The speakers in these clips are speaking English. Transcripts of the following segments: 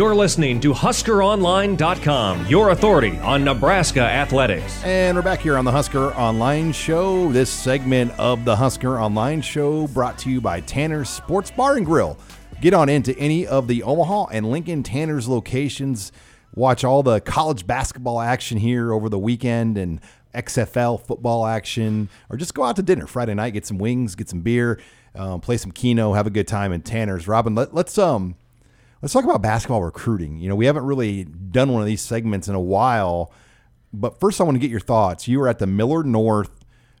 You're listening to HuskerOnline.com, your authority on Nebraska athletics. And we're back here on the Husker Online Show. This segment of the Husker Online Show brought to you by Tanner's Sports Bar and Grill. Get on into any of the Omaha and Lincoln Tanner's locations. Watch all the college basketball action here over the weekend and XFL football action, or just go out to dinner Friday night, get some wings, get some beer, um, play some keno, have a good time in Tanner's. Robin, let, let's um let's talk about basketball recruiting. You know, we haven't really done one of these segments in a while, but first I want to get your thoughts. You were at the Millard North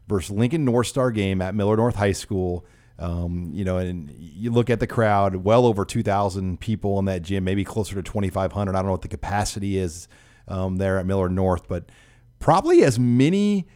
versus Lincoln North Star game at Millard North High School. Um, you know, and you look at the crowd, well over 2,000 people in that gym, maybe closer to 2,500. I don't know what the capacity is um, there at Millard North, but probably as many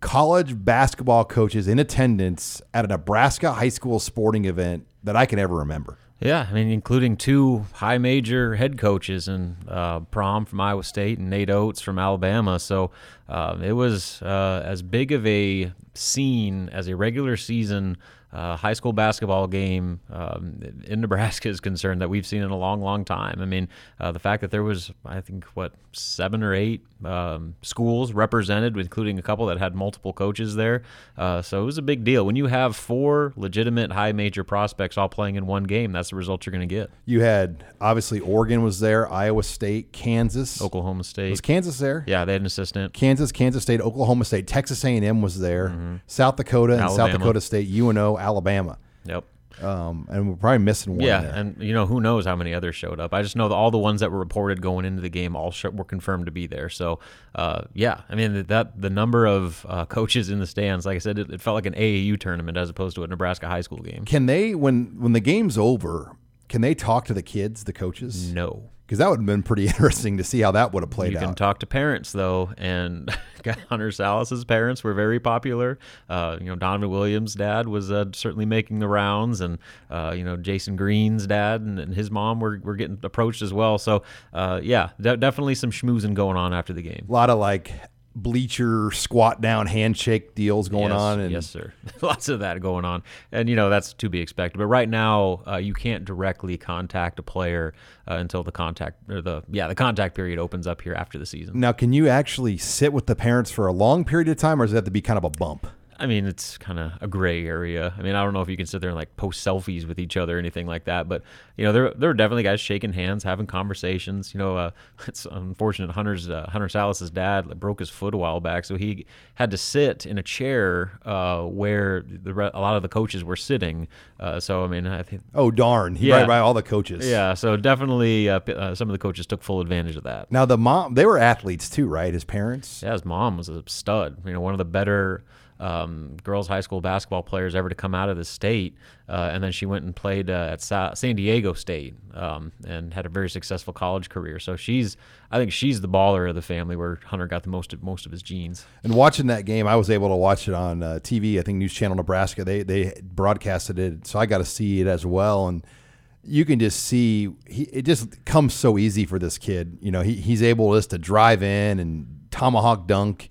college basketball coaches in attendance at a Nebraska high school sporting event that I can ever remember. Yeah, I mean, including two high major head coaches and uh, Prohm from Iowa State and Nate Oats from Alabama. So uh, it was uh, as big of a scene as a regular season uh, high school basketball game um, in Nebraska is concerned that we've seen in a long, long time. I mean, uh, the fact that there was, I think, what seven or eight um, schools represented, including a couple that had multiple coaches there. Uh, so it was a big deal. When you have four legitimate high major prospects all playing in one game, that's the result you're going to get. You had obviously Oregon was there, Iowa State, Kansas, Oklahoma State. Was Kansas there? Yeah, they had an assistant. Kansas, Kansas State, Oklahoma State, Texas A&M was there, mm-hmm. South Dakota, and Alabama. South Dakota State, UNO, Alabama. Yep. Um, and we're probably missing one. Yeah, there. and you know who knows how many others showed up. I just know that all the ones that were reported going into the game all sh- were confirmed to be there. So, uh, yeah, I mean that the number of uh, coaches in the stands, like I said, it, it, felt like an AAU tournament as opposed to a Nebraska high school game. Can they when when the game's over? Can they talk to the kids, the coaches? No because that would have been pretty interesting to see how that would have played you out. You can talk to parents though, and Hunter Sallis's parents were very popular. Uh, you know, Donovan Williams' dad was uh, certainly making the rounds, and uh, you know Jason Green's dad and, and, his mom were, were getting approached as well. So uh, yeah, de- definitely some schmoozing going on after the game. A lot of like bleacher squat down handshake deals going yes, on. And yes, sir. Lots of that going on, and you know that's to be expected. But right now, uh, you can't directly contact a player uh, until the contact or the yeah the contact period opens up here after the season. Now, can you actually sit with the parents for a long period of time, or does it have to be kind of a bump? I mean, it's kind of a gray area. I mean, I don't know if you can sit there and like post selfies with each other or anything like that, but you know, there there are definitely guys shaking hands, having conversations. You know, uh, it's unfortunate. Hunter's uh, Hunter Sallis's dad broke his foot a while back, so he had to sit in a chair uh, where the, a lot of the coaches were sitting. Uh, so I mean, I think. Oh darn! He yeah, right by all the coaches. Yeah, so definitely uh, uh, some of the coaches took full advantage of that. Now the mom, they were athletes too, right? His parents. Yeah, his mom was a stud. You know, one of the better um, girls high school basketball players ever to come out of the state. Uh, and then she went and played uh, at Sa- San Diego State um, and had a very successful college career. So she's, I think she's the baller of the family where Hunter got the most of most of his genes. And watching that game, I was able to watch it on uh, TV. I think News Channel Nebraska they they broadcasted it, so I got to see it as well. And you can just see he, it just comes so easy for this kid. You know, he, he's able just to drive in and tomahawk dunk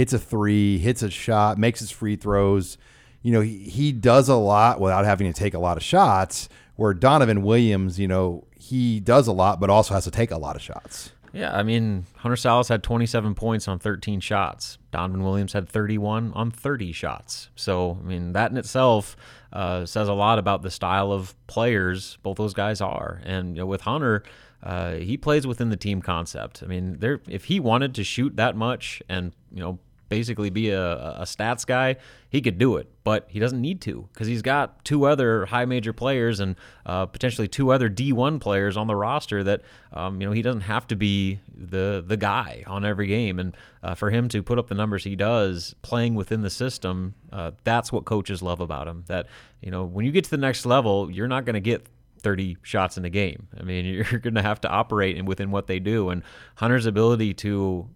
hits a three, hits a shot, makes his free throws. You know, he, he does a lot without having to take a lot of shots. Where Donovan Williams, you know, he does a lot, but also has to take a lot of shots. Yeah, I mean, Hunter Sallis had 27 points on 13 shots. Donovan Williams had 31 on 30 shots. So, I mean, that in itself uh, says a lot about the style of players both those guys are. And you know, with Hunter, uh, he plays within the team concept. I mean, there if he wanted to shoot that much and you know basically be a, a stats guy, he could do it, but he doesn't need to because he's got two other high major players and uh, potentially two other D1 players on the roster that um, you know he doesn't have to be the the guy on every game. And uh, for him to put up the numbers he does, playing within the system, uh, that's what coaches love about him. That you know when you get to the next level, you're not going to get 30 shots in a game. I mean, you're going to have to operate within what they do. And Hunter's ability to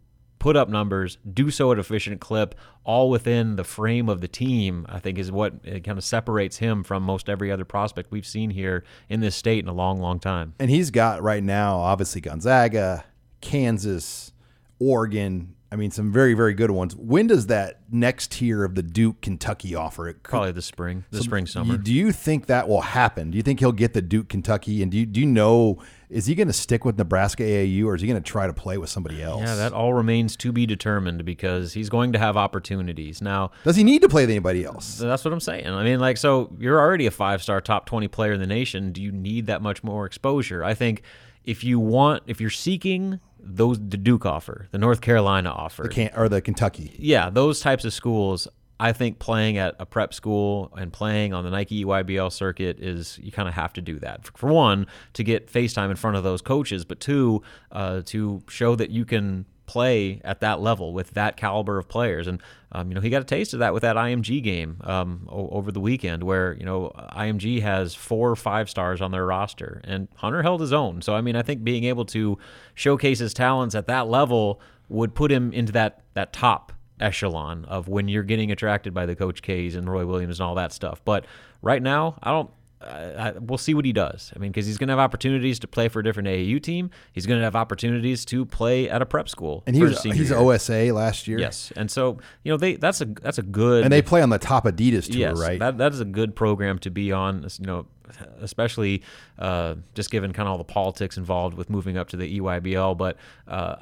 put up numbers, do so at efficient clip, all within the frame of the team, I think is what kind of separates him from most every other prospect we've seen here in this state in a long, long time. And he's got right now, obviously, Gonzaga, Kansas, Oregon, I mean, some very, very good ones. When does that next tier of the Duke Kentucky offer? It Probably the spring, the spring summer. Do you think that will happen? Do you think he'll get the Duke Kentucky? And do you, do you know is he going to stick with Nebraska AAU or is he going to try to play with somebody else? yeah, that all remains to be determined because he's going to have opportunities now. Does he need to play with anybody else? That's what I'm saying. I mean, like, so you're already a five star top 20 player in the nation. Do you need that much more exposure? I think if you want, if you're seeking those, the Duke offer, the North Carolina offer, Can't or the Kentucky? yeah, those types of schools, I think playing at a prep school and playing on the Nike EYBL circuit is you kind of have to do that. For one, to get FaceTime in front of those coaches, but two, uh, to show that you can play at that level with that caliber of players. And um, you know, he got a taste of that with that IMG game um, o- over the weekend, where you know IMG has four or five stars on their roster, and Hunter held his own. So I mean, I think being able to showcase his talents at that level would put him into that that top echelon of when you're getting attracted by the Coach K's and Roy Williams and all that stuff. But right now, I don't. I, I, we'll see what he does. I mean, because he's going to have opportunities to play for a different AAU team. He's going to have opportunities to play at a prep school. And he was he's year. OSA last year. Yes, and so you know they that's a that's a good And they play on the top Adidas tour, yes, right? That that is a good program to be on. You know, especially uh, just given kind of all the politics involved with moving up to the EYBL. But uh,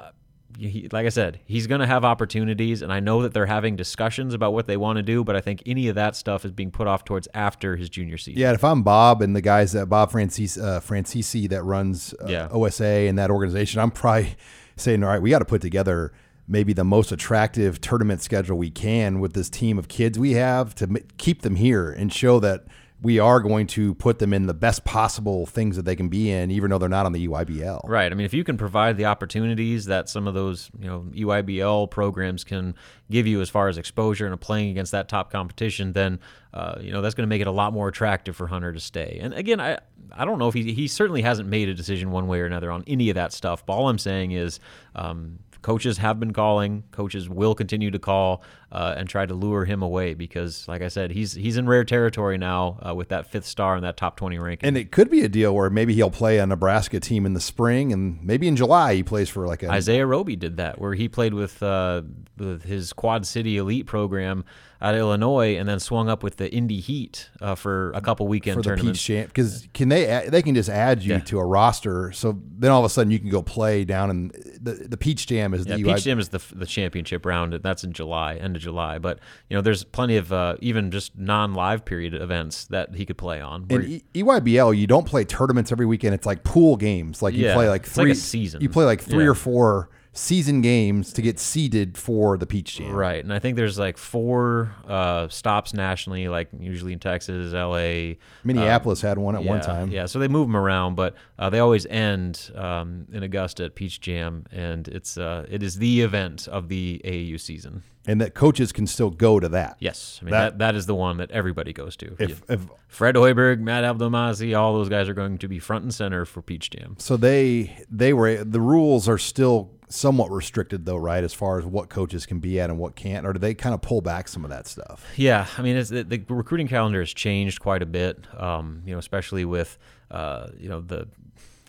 he, like I said, he's going to have opportunities, and I know that they're having discussions about what they want to do. But I think any of that stuff is being put off towards after his junior season. Yeah, if I'm Bob and the guys that Bob Francis, uh, Francisi that runs uh, Yeah. OSA and that organization, I'm probably saying, all right, we got to put together maybe the most attractive tournament schedule we can with this team of kids we have to m- keep them here and show that we are going to put them in the best possible things that they can be in, even though they're not on the EYBL. Right. I mean, if you can provide the opportunities that some of those, you know, EYBL programs can give you as far as exposure and playing against that top competition, then, uh, you know, that's going to make it a lot more attractive for Hunter to stay. And again, I, I don't know if he, he certainly hasn't made a decision one way or another on any of that stuff. But all I'm saying is, um, coaches have been calling. Coaches will continue to call uh, and try to lure him away because, like I said, he's he's in rare territory now uh, with that fifth star in that top 20 ranking. And it could be a deal where maybe he'll play a Nebraska team in the spring, and maybe in July he plays for like a Isaiah Roby did that, where he played with uh, with his Quad City Elite program out of Illinois, and then swung up with the Indy Heat uh, for a couple weekend for the tournaments. Peach Champ because can they add- they can just add you Yeah. to a roster, so then all of a sudden you can go play down in the the Peach Jam is Yeah, the Peach UI Jam is the the championship round, and that's in July, end of July. But you know, there's plenty of uh, even just non-live period events that he could play on. in E- EYBL you don't play tournaments every weekend. It's like pool games. Like you Yeah, play like like three a season. You play like three Yeah. or four season games to get seeded for the Peach Jam. Right, and I think there's like four uh, stops nationally, like usually in Texas, L.A., Minneapolis had one at one time. Yeah, so they move them around, but uh, they always end um, in Augusta at Peach Jam, and it's uh, it is the event of the AAU season. And that coaches can still go to that. Yes, I mean That- that, that is the one that everybody goes to. If, Yeah. if Fred Hoiberg, Matt Abdelmassih, all those guys are going to be front and center for Peach Jam. so they they were the rules are still somewhat restricted though, right? As far as what coaches can be at and what can't, or do they kind of pull back some of that stuff? Yeah, I mean, it's, the, the recruiting calendar has changed quite a bit. Um, you know, especially with uh, you know the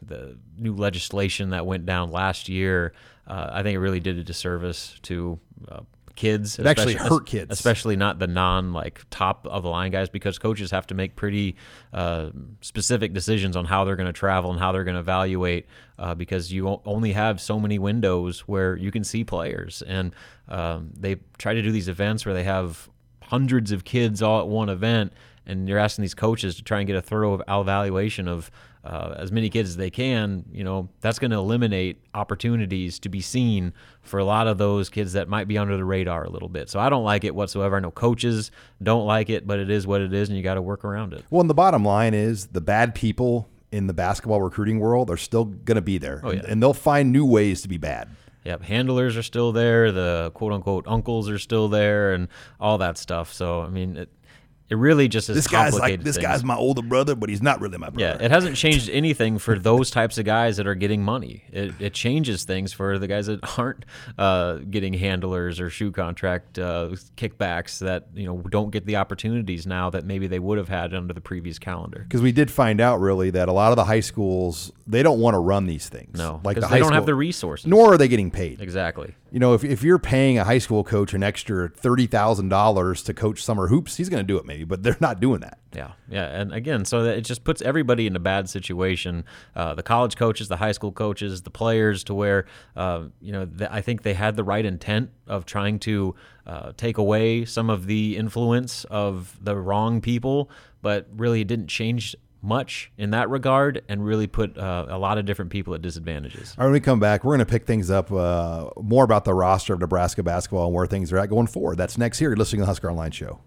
the new legislation that went down last year. Uh, I think it really did a disservice to uh, kids. It actually hurt kids. especially not the non like top of the line guys, because coaches have to make pretty uh, specific decisions on how they're going to travel and how they're going to evaluate, uh, because you only have so many windows where you can see players, and um, they try to do these events where they have hundreds of kids all at one event, and you're asking these coaches to try and get a thorough evaluation of uh, as many kids as they can. You know, that's going to eliminate opportunities to be seen for a lot of those kids that might be under the radar a little bit. So I don't like it whatsoever. I know coaches don't like it, but it is what it is, and you got to work around it. Well, and the bottom line is the bad people in the basketball recruiting world are still going to be there, Oh, yeah. and, and they'll find new ways to be bad. Yep, handlers are still there. The quote unquote uncles are still there, and all that stuff. So I mean, it, it really just is This guy's like this things. guy's my older brother, but he's not really my brother. Yeah, it hasn't changed anything for those types of guys that are getting money. It, it changes things for the guys that aren't uh, getting handlers or shoe contract uh, kickbacks that you know don't get the opportunities now that maybe they would have had under the previous calendar. because we did find out really that a lot of the high schools they don't want to run these things. No, like the they don't have the resources. nor are they getting paid. exactly. You know, if, if you're paying a high school coach an extra thirty thousand dollars to coach summer hoops, he's going to do it maybe, but they're not doing that. Yeah, yeah, and again, so that it just puts everybody in a bad situation. Uh, the college coaches, the high school coaches, the players, to where uh, you know th- I think they had the right intent of trying to uh, take away some of the influence of the wrong people, but really it didn't change much in that regard, and really put uh, a lot of different people at disadvantages. All right, when we come back, we're going to pick things up uh, more about the roster of Nebraska basketball and where things are at going forward. That's next here. You're listening to the Husker Online Show.